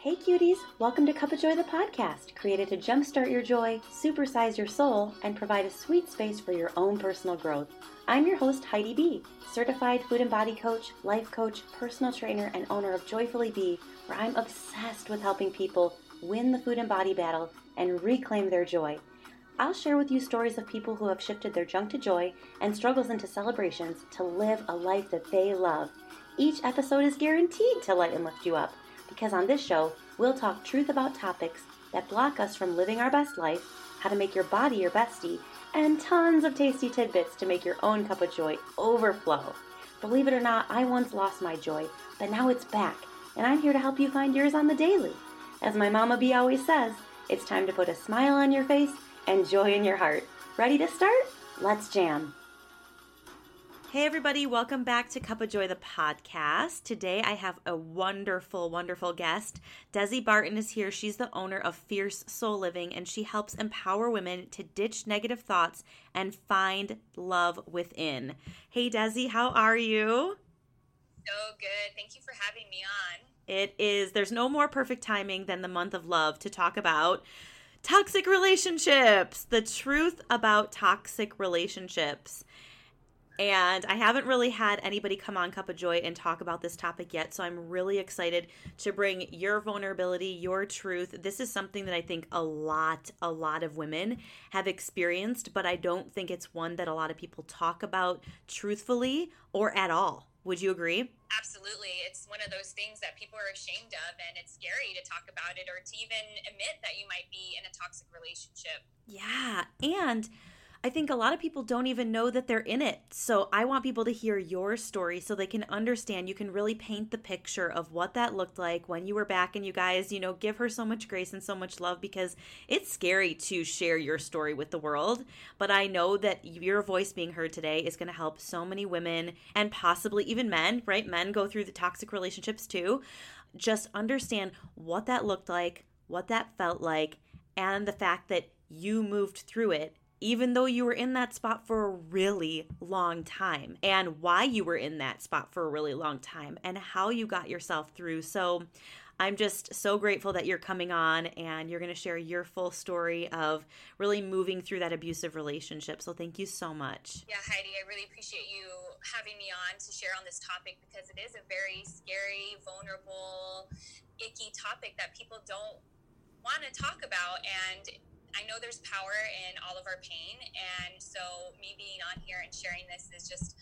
Hey cuties, welcome to Cup of Joy the podcast, created to jumpstart your joy, supersize your soul, and provide a sweet space for your own personal growth. I'm your host, Heidi B., certified food and body coach, life coach, personal trainer, and owner of Joyfully Be, where I'm obsessed with helping people win the food and body battle and reclaim their joy. I'll share with you stories of people who have shifted their junk to joy and struggles into celebrations to live a life that they love. Each episode is guaranteed to light and lift you up because on this show, we'll talk truth about topics that block us from living our best life, how to make your body your bestie, and tons of tasty tidbits to make your own cup of joy overflow. Believe it or not, I once lost my joy, but now it's back, and I'm here to help you find yours on the daily. As my Mama bee always says, it's time to put a smile on your face and joy in your heart. Ready to start? Let's jam. Hey, everybody, welcome back to Cup of Joy, the podcast. Today I have a wonderful, wonderful guest. Desi Barton is here. She's the owner of Fierce Soul Living, and she helps empower women to ditch negative thoughts and find love within. Hey, Desi, how are you? So good. Thank you for having me on. It is, there's no more perfect timing than the month of love to talk about toxic relationships, the truth about toxic relationships. And I haven't really had anybody come on Cup of Joy and talk about this topic yet. So I'm really excited to bring your vulnerability, your truth. This is something that I think a lot, a lot of women have experienced, but I don't think it's one that a lot of people talk about truthfully or at all. Would you agree? Absolutely. It's one of those things that people are ashamed of, and it's scary to talk about it or to even admit that you might be in a toxic relationship. Yeah. And I think a lot of people don't even know that they're in it. So I want people to hear your story so they can understand. You can really paint the picture of what that looked like when you were back. And you guys, you know, give her so much grace and so much love because it's scary to share your story with the world. But I know that your voice being heard today is going to help so many women and possibly even men, right? Men go through the toxic relationships too. Just understand what that looked like, what that felt like, and the fact that you moved through it even though you were in that spot for a really long time, and why you were in that spot for a really long time, and how you got yourself through. So, I'm just so grateful that you're coming on and you're going to share your full story of really moving through that abusive relationship. So, thank you so much. Yeah, Heidi, I really appreciate you having me on to share on this topic because it is a very scary, vulnerable, icky topic that people don't want to talk about. And I know there's power in all of our pain. And so, me being on here and sharing this is just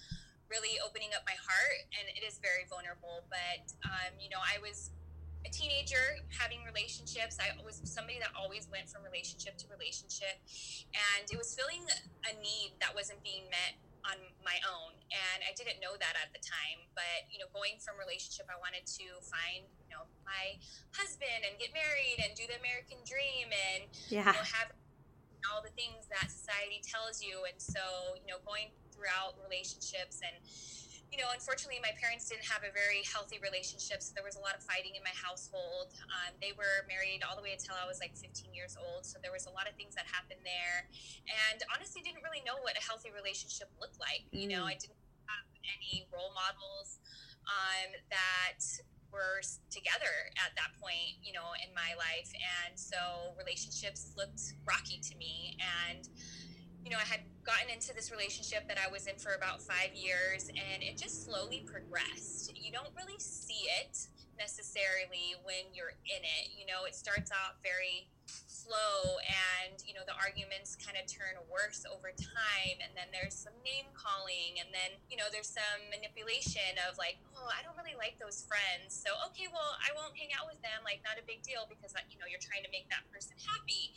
really opening up my heart. And it is very vulnerable. But, um, you know, I was a teenager having relationships. I was somebody that always went from relationship to relationship. And it was filling a need that wasn't being met on my own and i didn't know that at the time but you know going from relationship i wanted to find my husband and get married and do the american dream and yeah. you know, have all the things that society tells you and so you know going throughout relationships and you know, unfortunately, my parents didn't have a very healthy relationship, so there was a lot of fighting in my household. Um, they were married all the way until I was like 15 years old, so there was a lot of things that happened there. And honestly, didn't really know what a healthy relationship looked like. You know, mm. I didn't have any role models um, that were together at that point, you know, in my life. And so relationships looked rocky to me. And you know, I had gotten into this relationship that I was in for about five years, and it just slowly progressed. You don't really see it necessarily when you're in it. You know, it starts out very and, you know, the arguments kind of turn worse over time, and then there's some name calling, and then, you know, there's some manipulation of like, oh, I don't really like those friends. So, okay, well, I won't hang out with them. Like, not a big deal because, you know, you're trying to make that person happy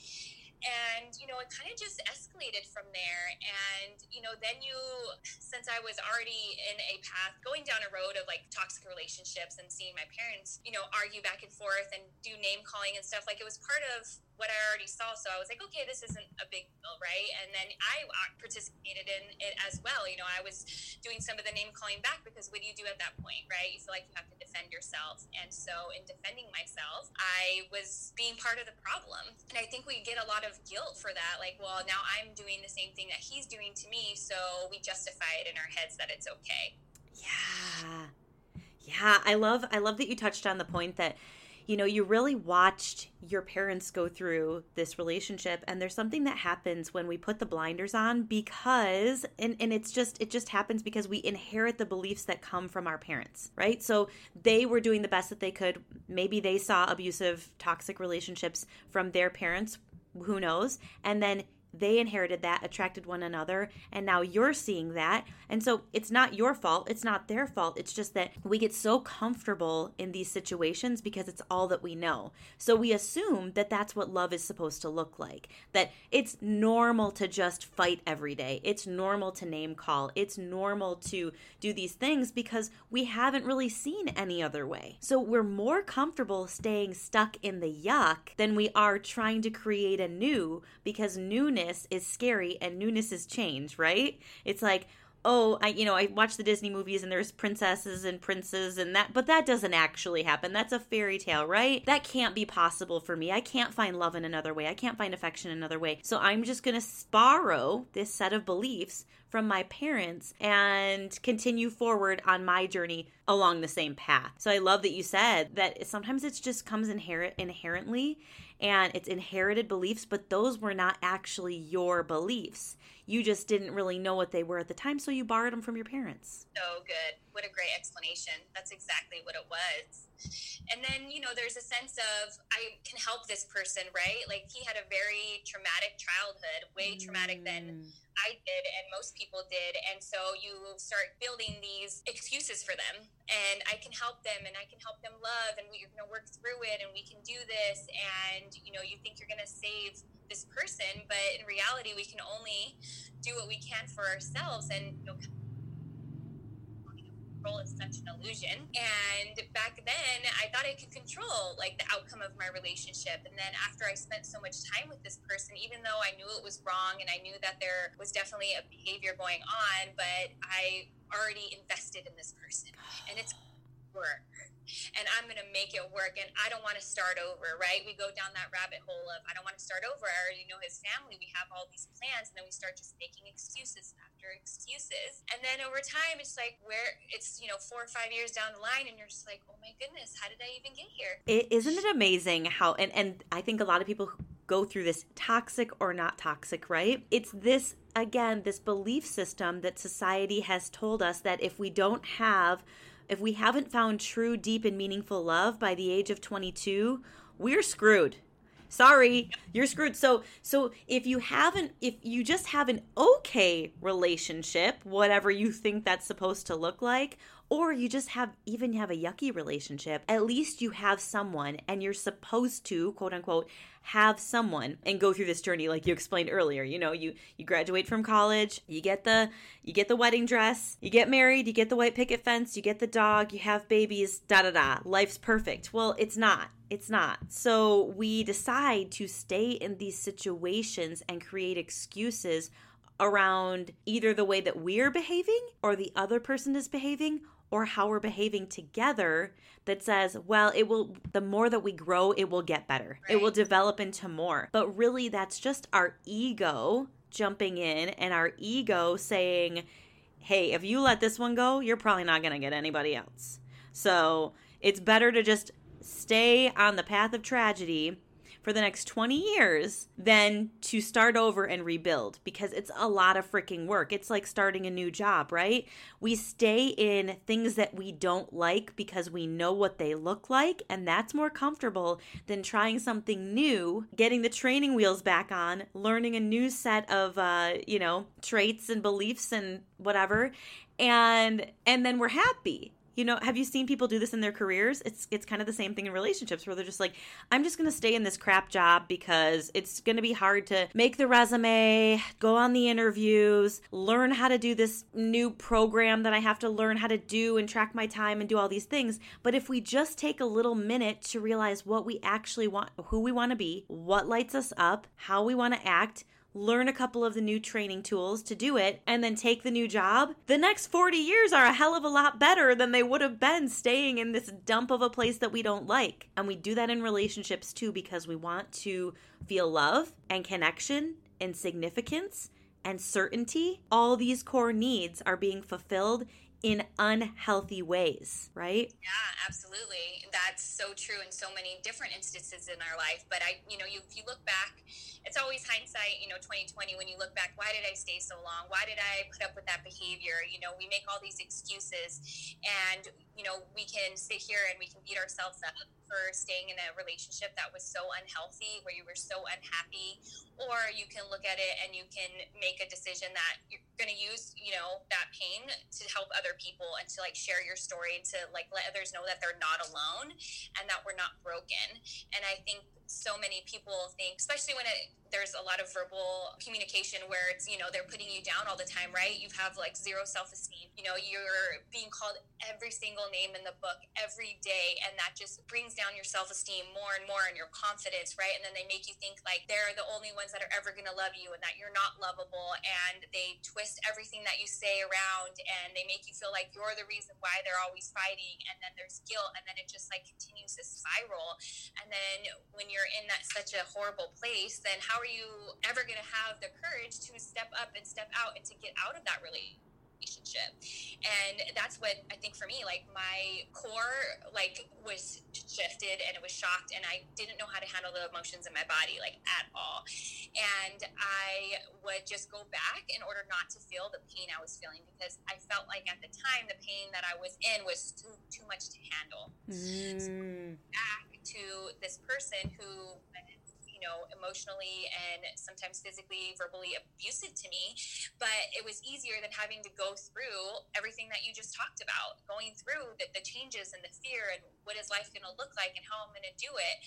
and you know it kind of just escalated from there and you know then you since i was already in a path going down a road of like toxic relationships and seeing my parents you know argue back and forth and do name calling and stuff like it was part of what I already saw. So I was like, okay, this isn't a big deal, right? And then I uh, participated in it as well. You know, I was doing some of the name calling back because what do you do at that point, right? You feel like you have to defend yourself. And so in defending myself, I was being part of the problem. And I think we get a lot of guilt for that. Like, well, now I'm doing the same thing that he's doing to me. So we justify it in our heads that it's okay. Yeah. Yeah. I love, I love that you touched on the point that, you know, you really watched your parents go through this relationship and there's something that happens when we put the blinders on because and and it's just it just happens because we inherit the beliefs that come from our parents, right? So they were doing the best that they could. Maybe they saw abusive, toxic relationships from their parents, who knows? And then they inherited that, attracted one another, and now you're seeing that. And so it's not your fault, it's not their fault. It's just that we get so comfortable in these situations because it's all that we know. So we assume that that's what love is supposed to look like. That it's normal to just fight every day. It's normal to name call. It's normal to do these things because we haven't really seen any other way. So we're more comfortable staying stuck in the yuck than we are trying to create a new because newness newness is scary and newness is change, right? It's like, oh, I you know, I watch the Disney movies and there's princesses and princes and that but that doesn't actually happen. That's a fairy tale, right? That can't be possible for me. I can't find love in another way. I can't find affection in another way. So I'm just going to borrow this set of beliefs from my parents and continue forward on my journey along the same path. So I love that you said that sometimes it just comes inherent inherently and it's inherited beliefs, but those were not actually your beliefs. You just didn't really know what they were at the time, so you borrowed them from your parents. So good. What a great explanation. That's exactly what it was. And then, you know, there's a sense of I can help this person, right? Like he had a very traumatic childhood, way traumatic than mm. I did and most people did. And so you start building these excuses for them. And I can help them and I can help them love and we're going to work through it and we can do this. And, you know, you think you're going to save this person, but in reality, we can only do what we can for ourselves. And, you know, control is such an illusion. And back then, I thought I could control like the outcome of my relationship. And then after I spent so much time with this person, even though I knew it was wrong and I knew that there was definitely a behavior going on, but I already invested in this person, and it's work and I'm going to make it work. And I don't want to start over, right? We go down that rabbit hole of, I don't want to start over. I already know his family. We have all these plans. And then we start just making excuses after excuses. And then over time, it's like, where it's, you know, four or five years down the line, and you're just like, oh my goodness, how did I even get here? is isn't it amazing how, and, and I think a lot of people go through this toxic or not toxic, right? It's this again, this belief system that society has told us that if we don't have if we haven't found true, deep, and meaningful love by the age of 22, we're screwed. Sorry, you're screwed. So, so if you haven't, if you just have an okay relationship, whatever you think that's supposed to look like, or you just have even have a yucky relationship, at least you have someone and you're supposed to, quote unquote, have someone and go through this journey like you explained earlier. You know, you you graduate from college, you get the you get the wedding dress, you get married, you get the white picket fence, you get the dog, you have babies, da da da. Life's perfect. Well, it's not. It's not. So we decide to stay in these situations and create excuses around either the way that we're behaving or the other person is behaving or how we're behaving together that says, well, it will, the more that we grow, it will get better. Right. It will develop into more. But really, that's just our ego jumping in and our ego saying, hey, if you let this one go, you're probably not going to get anybody else. So it's better to just stay on the path of tragedy for the next 20 years than to start over and rebuild because it's a lot of freaking work. It's like starting a new job, right? We stay in things that we don't like because we know what they look like, and that's more comfortable than trying something new, getting the training wheels back on, learning a new set of, uh, you know, traits and beliefs and whatever. And and then we're happy you know, have you seen people do this in their careers? It's it's kind of the same thing in relationships where they're just like, I'm just going to stay in this crap job because it's going to be hard to make the resume, go on the interviews, learn how to do this new program that I have to learn how to do and track my time and do all these things. But if we just take a little minute to realize what we actually want, who we want to be, what lights us up, how we want to act, learn a couple of the new training tools to do it, and then take the new job, the next 40 years are a hell of a lot better than they would have been staying in this dump of a place that we don't like. And we do that in relationships too because we want to feel love and connection and significance and certainty. All these core needs are being fulfilled in unhealthy ways, right? Yeah, absolutely. That's so true in so many different instances in our life. But I, you know, you, if you look back, it's always hindsight, you know, 2020, when you look back, why did I stay so long? Why did I put up with that behavior? You know, we make all these excuses and, you know, we can sit here and we can beat ourselves up for staying in a relationship that was so unhealthy, where you were so unhappy, or you can look at it and you can make a decision that you're going to use, you know, that pain to help other people and to like share your story and to like let others know that they're not alone and that we're not broken. And I think so many people think, especially when it, there's a lot of verbal communication where it's, you know, they're putting you down all the time, right? You have like zero self esteem. You know, you're being called every single name in the book every day. And that just brings down your self esteem more and more and your confidence, right? And then they make you think like they're the only ones that are ever going to love you and that you're not lovable. And they twist everything that you say around and they make you feel like you're the reason why they're always fighting. And then there's guilt. And then it just like continues to spiral. And then when you're you're in that such a horrible place, then how are you ever going to have the courage to step up and step out and to get out of that relationship? and that's what i think for me like my core like was shifted and it was shocked and i didn't know how to handle the emotions in my body like at all and i would just go back in order not to feel the pain i was feeling because i felt like at the time the pain that i was in was too, too much to handle mm. so back to this person who you know, emotionally and sometimes physically, verbally abusive to me. But it was easier than having to go through everything that you just talked about, going through the, the changes and the fear and what is life going to look like and how I'm going to do it,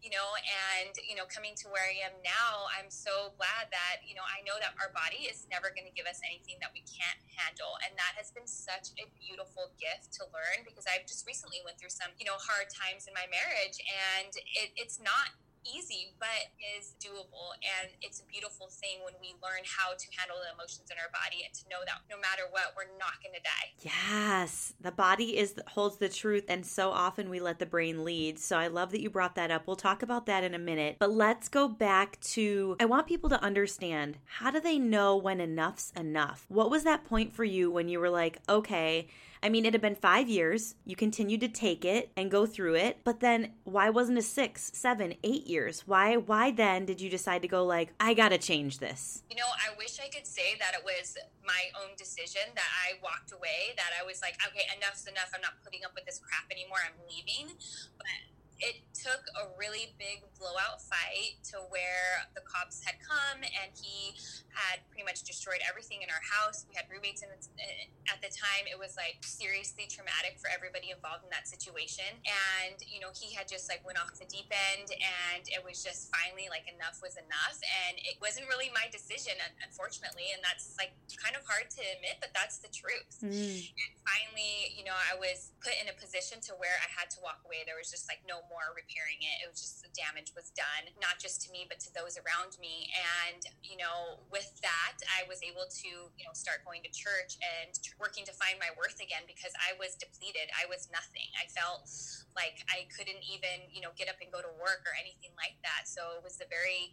you know, and, you know, coming to where I am now, I'm so glad that, you know, I know that our body is never going to give us anything that we can't handle. And that has been such a beautiful gift to learn because I've just recently went through some, you know, hard times in my marriage and it, it's not easy, but is doable. And it's a beautiful thing when we learn how to handle the emotions in our body and to know that no matter what, we're not going to die. Yes, the body is holds the truth, and so often we let the brain lead. So I love that you brought that up. We'll talk about that in a minute, but let's go back to. I want people to understand how do they know when enough's enough? What was that point for you when you were like, okay? I mean, it had been five years. You continued to take it and go through it, but then why wasn't it six, seven, eight years? Why, why then did you decide to go like, I gotta change this? You know, I wish I could say that it was my own decision that I walked away. That I was like, okay, enough's enough. I'm not putting up with this crap anymore. I'm leaving. But it took a really big blowout fight to where the cops had come and he had pretty much destroyed everything in our house. We had roommates in the, at the time. It was like seriously traumatic for everybody involved in that situation. And, you know, he had just like went off the deep end and it was just finally like enough was enough. And it wasn't really my decision, unfortunately. And that's like kind of hard to admit, but that's the truth. Mm. And finally, you know, I was put in a position to where I had to walk away. There was just like no more repairing it. It was just the damage was done, not just to me, but to those around me. And, you know, with that, I was able to, you know, start going to church and working to find my worth again because I was depleted. I was nothing. I felt like I couldn't even, you know, get up and go to work or anything like that. So it was a very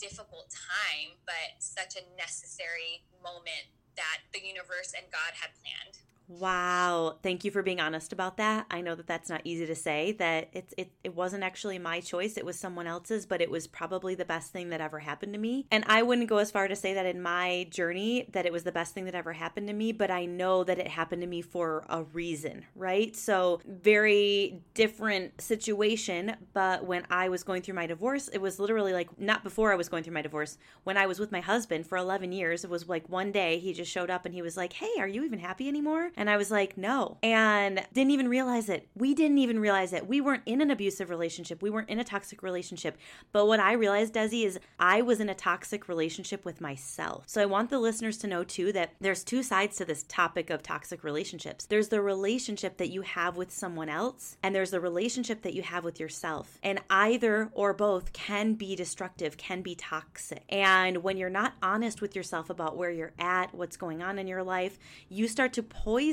difficult time, but such a necessary moment that the universe and God had planned. Wow. Thank you for being honest about that. I know that that's not easy to say that it's it it wasn't actually my choice, it was someone else's, but it was probably the best thing that ever happened to me. And I wouldn't go as far to say that in my journey that it was the best thing that ever happened to me, but I know that it happened to me for a reason, right? So, very different situation, but when I was going through my divorce, it was literally like not before I was going through my divorce, when I was with my husband for 11 years, it was like one day he just showed up and he was like, "Hey, are you even happy anymore?" And I was like, no. And didn't even realize it. We didn't even realize it. We weren't in an abusive relationship. We weren't in a toxic relationship. But what I realized, Desi, is I was in a toxic relationship with myself. So I want the listeners to know too that there's two sides to this topic of toxic relationships. There's the relationship that you have with someone else, and there's the relationship that you have with yourself. And either or both can be destructive, can be toxic. And when you're not honest with yourself about where you're at, what's going on in your life, you start to poison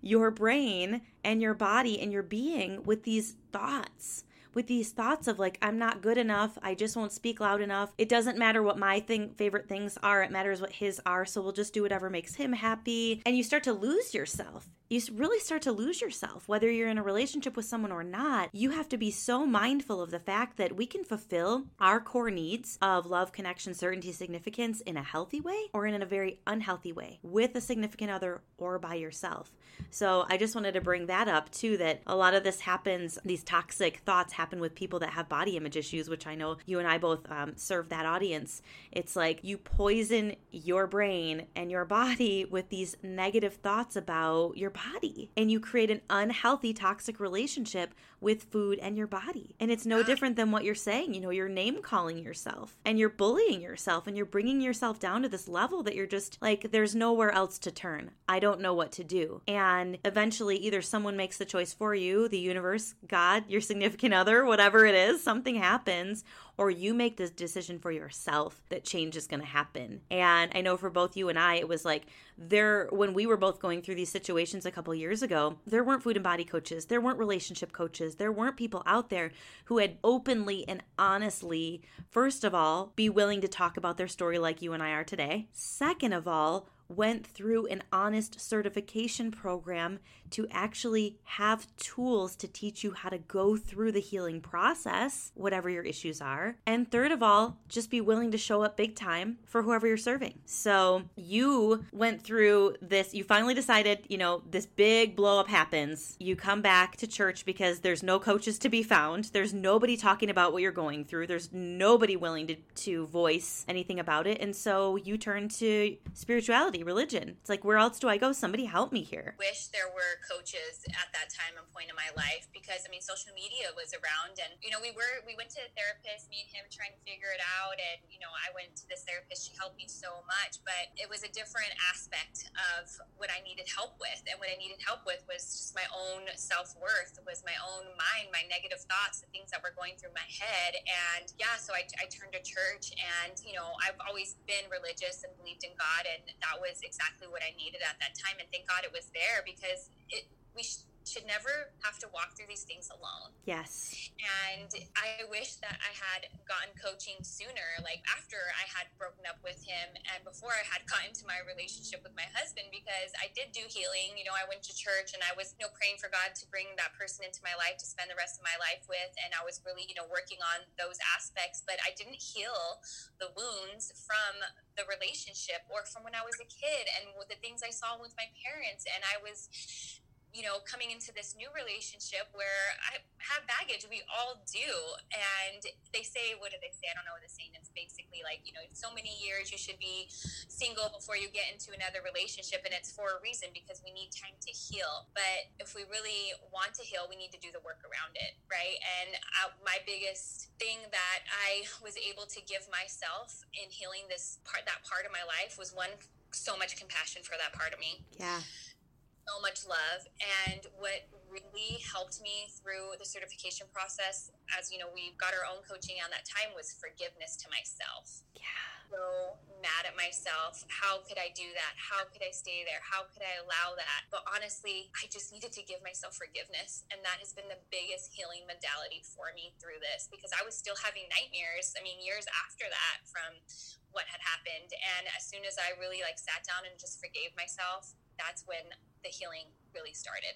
your brain and your body and your being with these thoughts with these thoughts of like, I'm not good enough. I just won't speak loud enough. It doesn't matter what my thing favorite things are. It matters what his are. So we'll just do whatever makes him happy. And you start to lose yourself you really start to lose yourself. Whether you're in a relationship with someone or not, you have to be so mindful of the fact that we can fulfill our core needs of love, connection, certainty, significance in a healthy way or in a very unhealthy way with a significant other or by yourself. So I just wanted to bring that up too that a lot of this happens, these toxic thoughts happen with people that have body image issues, which I know you and I both um, serve that audience. It's like you poison your brain and your body with these negative thoughts about your body and you create an unhealthy toxic relationship with food and your body. And it's no different than what you're saying. You know, you're name calling yourself and you're bullying yourself and you're bringing yourself down to this level that you're just like, there's nowhere else to turn. I don't know what to do. And eventually, either someone makes the choice for you, the universe, God, your significant other, whatever it is, something happens, or you make this decision for yourself that change is going to happen. And I know for both you and I, it was like there, when we were both going through these situations a couple years ago, there weren't food and body coaches, there weren't relationship coaches, there weren't people out there who had openly and honestly, first of all, be willing to talk about their story like you and I are today. Second of all, went through an honest certification program to actually have tools to teach you how to go through the healing process, whatever your issues are. And third of all, just be willing to show up big time for whoever you're serving. So you went through this, you finally decided, you know, this big blow up happens. You come back to church because there's no coaches to be found, there's nobody talking about what you're going through, there's nobody willing to, to voice anything about it. And so you turn to spirituality, religion. It's like, where else do I go? Somebody help me here. Wish there were coaches at that time and point in my life because I mean social media was around and you know we were we went to a therapist me and him trying to figure it out and you know I went to this therapist she helped me so much but it was a different aspect of what I needed help with and what I needed help with was just my own self-worth was my own mind my negative thoughts the things that were going through my head and yeah so I, I turned to church and you know I've always been religious and believed in God and that was exactly what I needed at that time and thank God it was there because it, we sh- should never have to walk through these things alone. Yes. And I wish that I had gotten coaching sooner, like after I had broken up with him and before I had gotten to my relationship with my husband, because I did do healing. You know, I went to church and I was, you know, praying for God to bring that person into my life to spend the rest of my life with. And I was really, you know, working on those aspects, but I didn't heal the wounds from the relationship or from when I was a kid and the things I saw with my parents. And I was, you know, coming into this new relationship where I have baggage, we all do. And they say, what do they say? I don't know what the saying is. Basically, like, you know, so many years you should be single before you get into another relationship. And it's for a reason because we need time to heal. But if we really want to heal, we need to do the work around it, right? And I, my biggest thing that I was able to give myself in healing this part, that part of my life was one, so much compassion for that part of me. Yeah so much love. And what really helped me through the certification process, as you know, we got our own coaching on that time, was forgiveness to myself. Yeah. So mad at myself. How could I do that? How could I stay there? How could I allow that? But honestly, I just needed to give myself forgiveness. And that has been the biggest healing modality for me through this because I was still having nightmares. I mean, years after that from what had happened. And as soon as I really like sat down and just forgave myself, that's when the healing really started.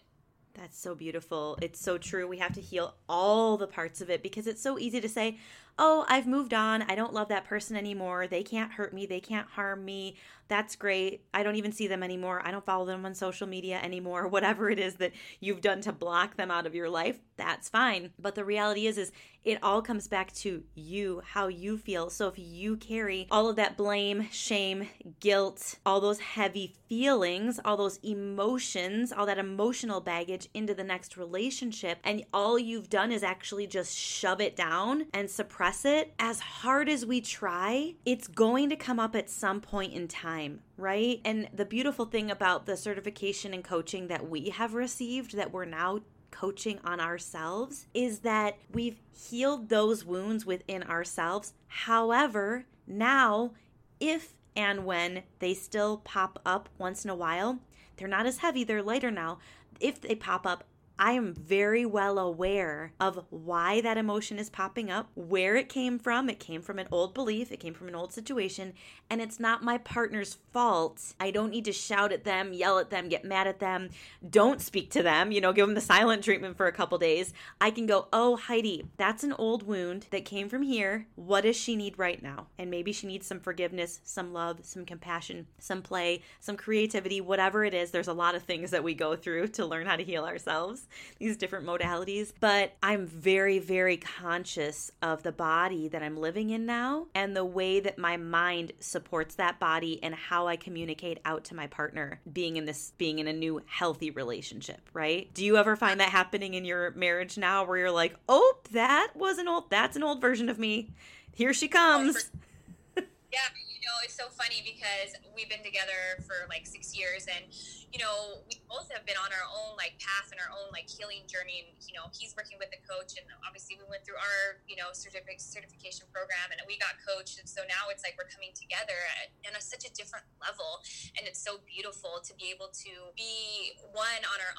That's so beautiful. It's so true. We have to heal all the parts of it because it's so easy to say, oh, I've moved on. I don't love that person anymore. They can't hurt me. They can't harm me. That's great. I don't even see them anymore. I don't follow them on social media anymore. Whatever it is that you've done to block them out of your life, that's fine. But the reality is is it all comes back to you, how you feel. So if you carry all of that blame, shame, guilt, all those heavy feelings, all those emotions, all that emotional baggage into the next relationship and all you've done is actually just shove it down and suppress it, as hard as we try, it's going to come up at some point in time, right? And the beautiful thing about the certification and coaching that we have received that we're now coaching on ourselves is that we've healed those wounds within ourselves. However, now, if and when they still pop up once in a while, they're not as heavy, they're lighter now. If they pop up, I am very well aware of why that emotion is popping up, where it came from. It came from an old belief, it came from an old situation, and it's not my partner's fault. I don't need to shout at them, yell at them, get mad at them, don't speak to them, you know, give them the silent treatment for a couple days. I can go, oh, Heidi, that's an old wound that came from here. What does she need right now? And maybe she needs some forgiveness, some love, some compassion, some play, some creativity, whatever it is. There's a lot of things that we go through to learn how to heal ourselves, these different modalities. But I'm very, very conscious of the body that I'm living in now and the way that my mind supports that body and how I communicate out to my partner being in this, being in a new healthy relationship, right? Do you ever find that happening in your marriage now where you're like, oh, that was an old, that's an old version of me. Here she comes. yeah, you know, it's so funny because we've been together for like six years and you know, we both have been on our own like path and our own like healing journey. And, you know, he's working with a coach, and obviously we went through our, you know, certific- certification program, and we got coached. And so now it's like we're coming together at, a, such a different level, and it's so beautiful to be able to be one on our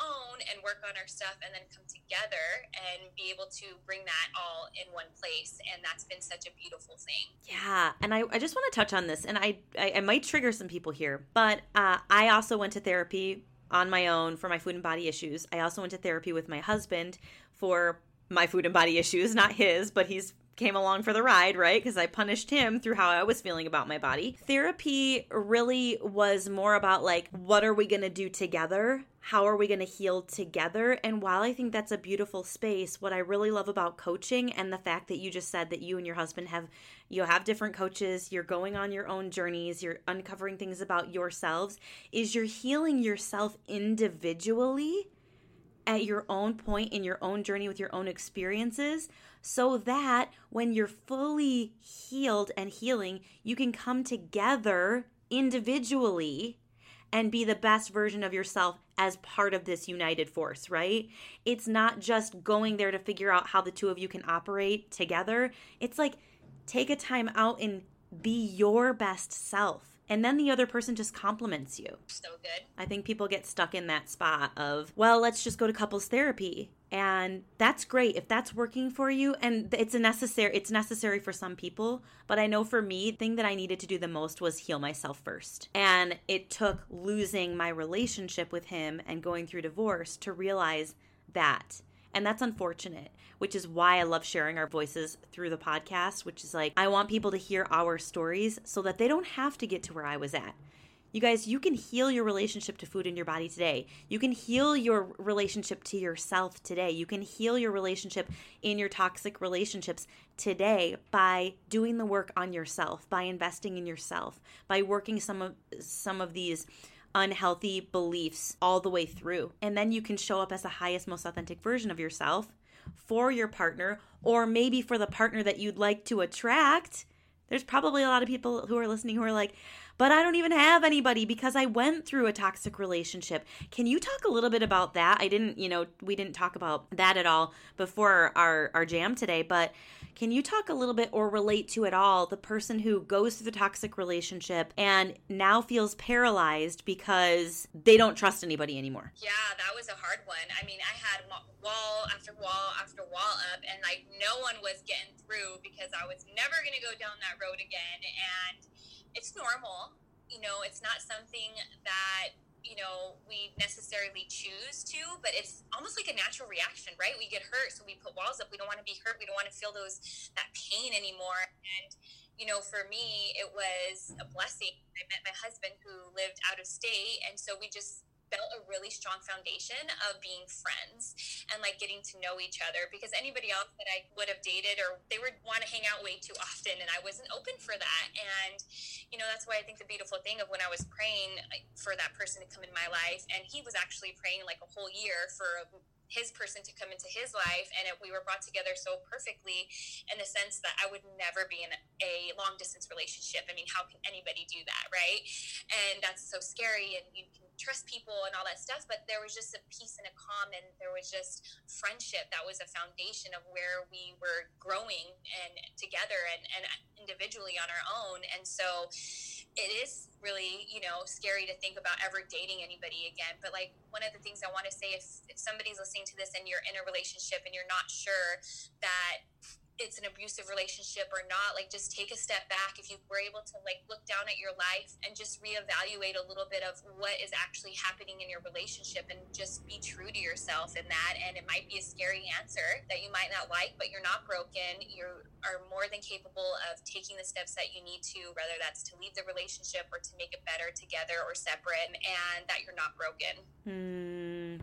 work on our stuff, and then come together and be able to bring that all in one place. And that's been such a beautiful thing. Yeah, and I, I just want to touch on this, and I, I, I might trigger some people here, but uh, I also went to therapy on my own for my food and body issues. I also went to therapy with my husband for my food and body issues, not his, but he's came along for the ride, right? Because I punished him through how I was feeling about my body. Therapy really was more about like, what are we going to do together? How are we going to heal together? And while I think that's a beautiful space, what I really love about coaching and the fact that you just said that you and your husband have you have different coaches, you're going on your own journeys, you're uncovering things about yourselves, is you're healing yourself individually at your own point in your own journey with your own experiences so that when you're fully healed and healing, you can come together individually and be the best version of yourself as part of this united force, right? It's not just going there to figure out how the two of you can operate together. It's like take a time out and be your best self and then the other person just compliments you. So good. I think people get stuck in that spot of, well, let's just go to couples therapy. And that's great if that's working for you and it's a necessary it's necessary for some people, but I know for me, the thing that I needed to do the most was heal myself first. And it took losing my relationship with him and going through divorce to realize that and that's unfortunate, which is why I love sharing our voices through the podcast, which is like, I want people to hear our stories so that they don't have to get to where I was at. You guys, you can heal your relationship to food in your body today. You can heal your relationship to yourself today. You can heal your relationship in your toxic relationships today by doing the work on yourself, by investing in yourself, by working some of some of these unhealthy beliefs all the way through. And then you can show up as the highest, most authentic version of yourself for your partner, or maybe for the partner that you'd like to attract. There's probably a lot of people who are listening who are like, but I don't even have anybody because I went through a toxic relationship. Can you talk a little bit about that? I didn't, you know, we didn't talk about that at all before our, our jam today, but can you talk a little bit or relate to at all the person who goes through the toxic relationship and now feels paralyzed because they don't trust anybody anymore? Yeah, that was a hard one. I mean, I had wall after wall after wall up, and like no one was getting through because I was never going to go down that road again. And it's normal. You know, it's not something that you know we necessarily choose to but it's almost like a natural reaction right? We get hurt so we put walls up. We don't want to be hurt. We don't want to feel those that pain anymore. And you know for me it was a blessing. I met my husband who lived out of state and so we just built a really strong foundation of being friends and like getting to know each other because anybody else that I would have dated or they would want to hang out way too often and I wasn't open for that. And you know that's why I think the beautiful thing of when I was praying for that person to come in my life and he was actually praying like a whole year for his person to come into his life and it, we were brought together so perfectly in the sense that i would never be in a long distance relationship. I mean how can anybody do that right? And that's so scary and you can trust people and all that stuff but there was just a peace and a calm and there was just friendship that was a foundation of where we were growing and together and, and individually on our own. And so it is really you know scary to think about ever dating anybody again but like one of the things i want to say if, if somebody's listening to this and you're in a relationship and you're not sure that it's an abusive relationship or not like just take a step back. If you were able to like look down at your life and just reevaluate a little bit of what is actually happening in your relationship and just be true to yourself in that and it might be a scary answer that you might not like but you're not broken you are more than capable of taking the steps that you need to whether that's to leave the relationship or to make it better together or separate and that you're not broken. Mm,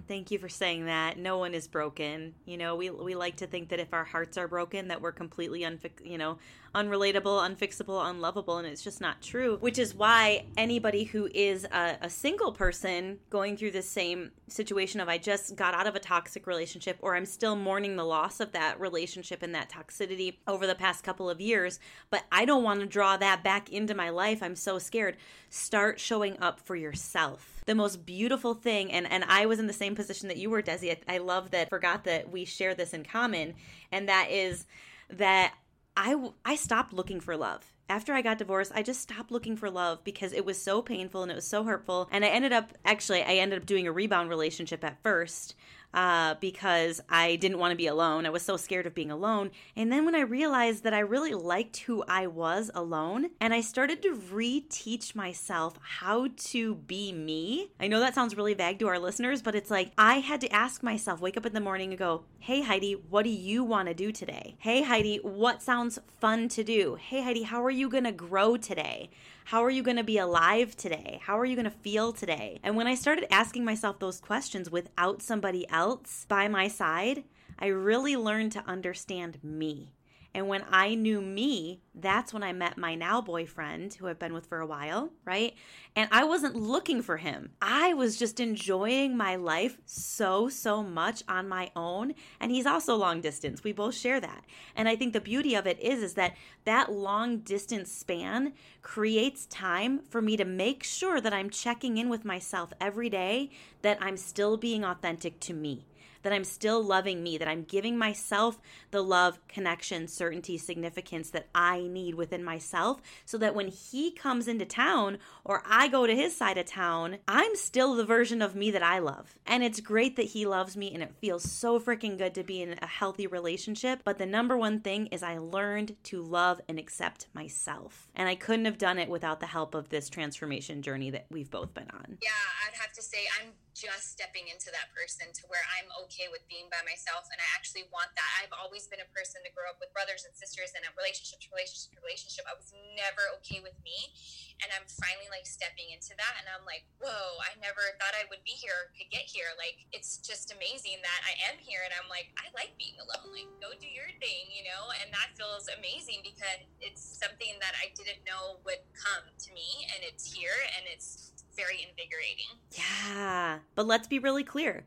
thank you for saying that no one is broken you know we, we like to think that if our hearts are broken that we're completely unfix, you know, unrelatable, unfixable, unlovable, and it's just not true. Which is why anybody who is a, a single person going through the same situation of I just got out of a toxic relationship or I'm still mourning the loss of that relationship and that toxicity over the past couple of years, but I don't want to draw that back into my life. I'm so scared. Start showing up for yourself. The most beautiful thing, and, and I was in the same position that you were, Desi. I, I love that, forgot that we share this in common, and that is that I I stopped looking for love. After I got divorced, I just stopped looking for love because it was so painful and it was so hurtful. And I ended up actually I ended up doing a rebound relationship at first uh, because I didn't want to be alone. I was so scared of being alone. And then when I realized that I really liked who I was alone, and I started to reteach myself how to be me. I know that sounds really vague to our listeners, but it's like I had to ask myself, wake up in the morning and go, Hey Heidi, what do you want to do today? Hey Heidi, what sounds fun to do? Hey Heidi, how are you going to grow today? How are you going to be alive today? How are you going to feel today? And when I started asking myself those questions without somebody else by my side, I really learned to understand me. And when I knew me, that's when I met my now boyfriend, who I've been with for a while, right? And I wasn't looking for him. I was just enjoying my life so, so much on my own. And he's also long distance. We both share that. And I think the beauty of it is, is that that long distance span creates time for me to make sure that I'm checking in with myself every day, that I'm still being authentic to me that I'm still loving me, that I'm giving myself the love, connection, certainty, significance that I need within myself so that when he comes into town or I go to his side of town, I'm still the version of me that I love. And it's great that he loves me and it feels so freaking good to be in a healthy relationship. But the number one thing is I learned to love and accept myself. And I couldn't have done it without the help of this transformation journey that we've both been on. Yeah, I'd have to say I'm just stepping into that person to where I'm okay with being by myself and I actually want that. I've always been a person to grow up with brothers and sisters and a relationship to relationship to relationship. I was never okay with me. And I'm finally like stepping into that and I'm like, whoa, I never thought I would be here, could get here. Like it's just amazing that I am here and I'm like, I like being alone. Like go do your thing, you know? And that feels amazing because it's something that I didn't know would come to me and it's here and it's very invigorating. Yeah. But let's be really clear.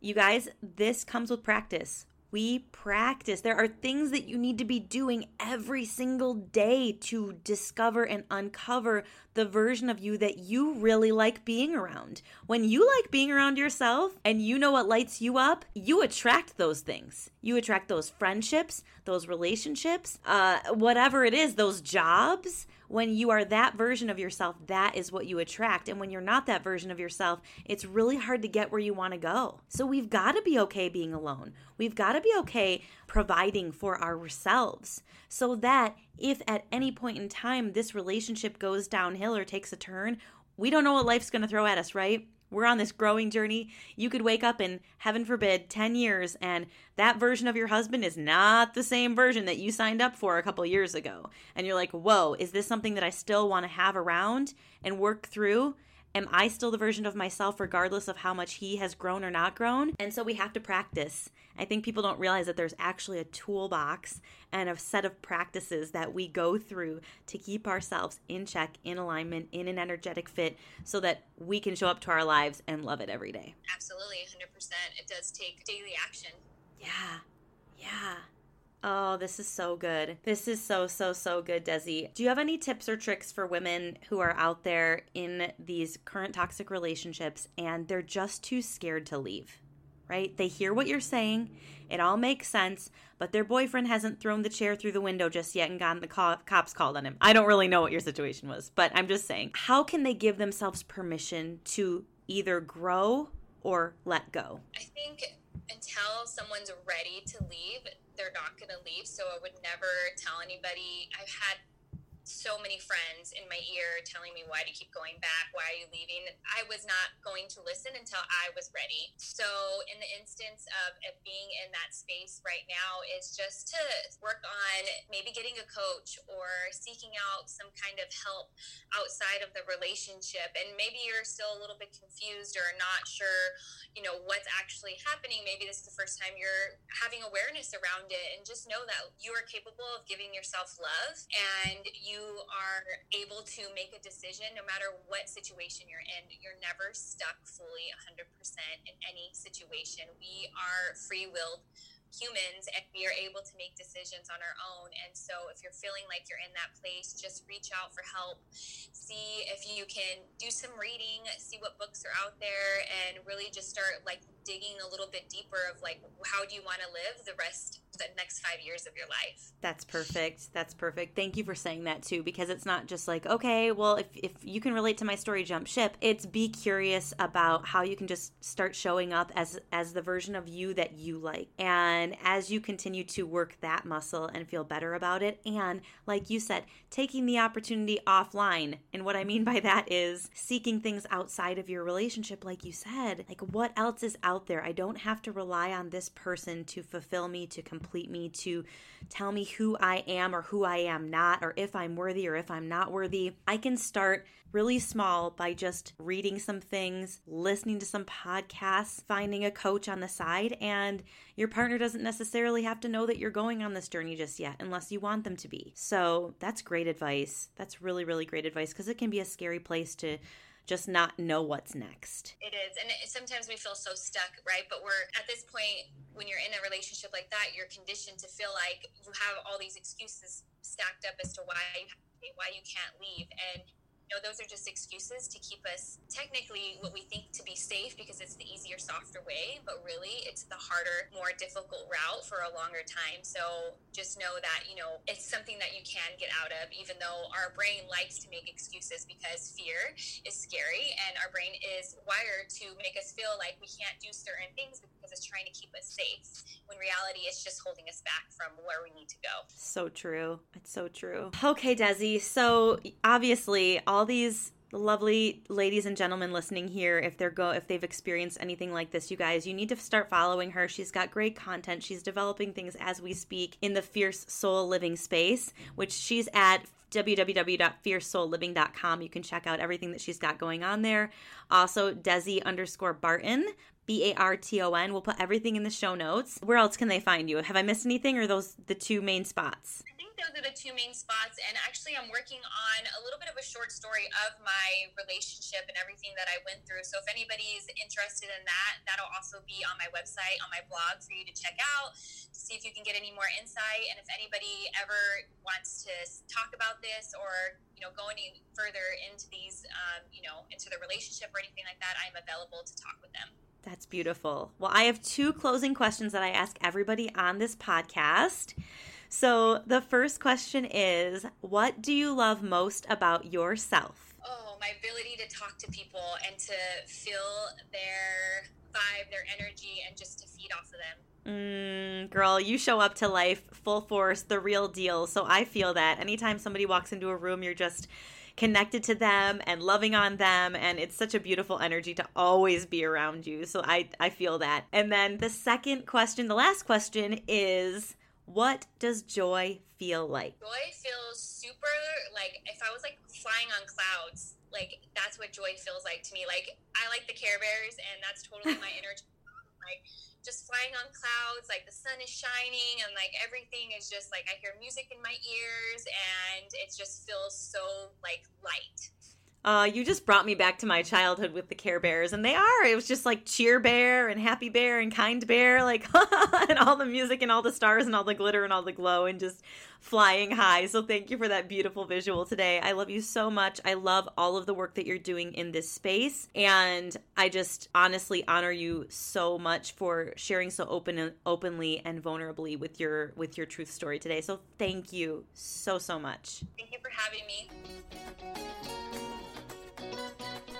You guys, this comes with practice. We practice. There are things that you need to be doing every single day to discover and uncover the version of you that you really like being around. When you like being around yourself and you know what lights you up, you attract those things. You attract those friendships, those relationships, uh, whatever it is, those jobs when you are that version of yourself, that is what you attract. And when you're not that version of yourself, it's really hard to get where you want to go. So we've got to be okay being alone. We've got to be okay providing for ourselves so that if at any point in time this relationship goes downhill or takes a turn, we don't know what life's going to throw at us, right? We're on this growing journey. You could wake up in, heaven forbid, 10 years, and that version of your husband is not the same version that you signed up for a couple years ago. And you're like, whoa, is this something that I still want to have around and work through? Am I still the version of myself regardless of how much he has grown or not grown? And so we have to practice. I think people don't realize that there's actually a toolbox and a set of practices that we go through to keep ourselves in check, in alignment, in an energetic fit so that we can show up to our lives and love it every day. Absolutely, 100%. It does take daily action. Yeah. Yeah. Oh, this is so good. This is so, so, so good, Desi. Do you have any tips or tricks for women who are out there in these current toxic relationships and they're just too scared to leave? right? They hear what you're saying, it all makes sense, but their boyfriend hasn't thrown the chair through the window just yet and gotten the co- cops called on him. I don't really know what your situation was, but I'm just saying, how can they give themselves permission to either grow or let go? I think until someone's ready to leave, they're not going to leave. So I would never tell anybody. I've had so many friends in my ear telling me why you keep going back? Why are you leaving? I was not going to listen until i was ready. So in the instance of, of being in that space right now is just to work on maybe getting a coach or seeking out some kind of help outside of the relationship. And maybe you're still a little bit confused or not sure you know what's actually happening. Maybe this is the first time you're having awareness around it and just know that you are capable of giving yourself love and you you are able to make a decision no matter what situation you're in. You're never stuck fully 100% in any situation. We are free willed humans and we are able to make decisions on our own. And so if you're feeling like you're in that place, just reach out for help. See if you can do some reading, see what books are out there, and really just start like digging a little bit deeper of like how do you want to live the rest the next five years of your life? That's perfect. That's perfect. Thank you for saying that too because it's not just like okay well if, if you can relate to my story jump ship. It's be curious about how you can just start showing up as as the version of you that you like. And as you continue to work that muscle and feel better about it and like you said taking the opportunity offline and what i mean by that is seeking things outside of your relationship like you said like what else is out out there. I don't have to rely on this person to fulfill me, to complete me, to tell me who I am or who I am not, or if I'm worthy or if I'm not worthy. I can start really small by just reading some things, listening to some podcasts, finding a coach on the side, and your partner doesn't necessarily have to know that you're going on this journey just yet unless you want them to be. So that's great advice. That's really, really great advice because it can be a scary place to just not know what's next. It is. And it, sometimes we feel so stuck, right? But we're at this point, when you're in a relationship like that, you're conditioned to feel like you have all these excuses stacked up as to why you, why you can't leave. And know, those are just excuses to keep us technically what we think to be safe because it's the easier, softer way, but really it's the harder, more difficult route for a longer time. So just know that, you know, it's something that you can get out of, even though our brain likes to make excuses because fear is scary and our brain is wired to make us feel like we can't do certain things because it's trying to keep us safe. When reality, it's just holding us back from where we need to go. So true. It's so true. Okay, Desi. So obviously, all all these lovely ladies and gentlemen listening here if they're go if they've experienced anything like this you guys you need to start following her she's got great content she's developing things as we speak in the fierce soul living space which she's at www.fiercesoulliving.com you can check out everything that she's got going on there also desi underscore barton b-a-r-t-o-n we'll put everything in the show notes where else can they find you have i missed anything or those the two main spots I think those are the two main spots. And actually, I'm working on a little bit of a short story of my relationship and everything that I went through. So if anybody's interested in that, that'll also be on my website, on my blog for you to check out, to see if you can get any more insight. And if anybody ever wants to talk about this or you know go any further into these, um, you know, into the relationship or anything like that, I'm available to talk with them. That's beautiful. Well, I have two closing questions that I ask everybody on this podcast. So, the first question is What do you love most about yourself? Oh, my ability to talk to people and to feel their vibe, their energy, and just to feed off of them. Mm, girl, you show up to life full force, the real deal. So I feel that anytime somebody walks into a room, you're just connected to them and loving on them and it's such a beautiful energy to always be around you so i i feel that and then the second question the last question is what does joy feel like? Joy feels super like if I was like flying on clouds, like that's what joy feels like to me. Like I like the Care Bears, and that's totally my energy. Like just flying on clouds, like the sun is shining, and like everything is just like I hear music in my ears, and it just feels so like light. Uh, you just brought me back to my childhood with the Care Bears, and they are. It was just like Cheer Bear and Happy Bear and Kind Bear, like, and all the music and all the stars and all the glitter and all the glow and just flying high. So thank you for that beautiful visual today. I love you so much. I love all of the work that you're doing in this space, and I just honestly honor you so much for sharing so open and openly and vulnerably with your with your truth story today. So thank you so so much. Thank you for having me.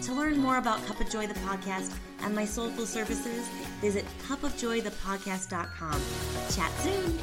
To learn more about Cup of Joy the podcast and my soulful services, visit cupofjoythepodcast.com. Chat soon.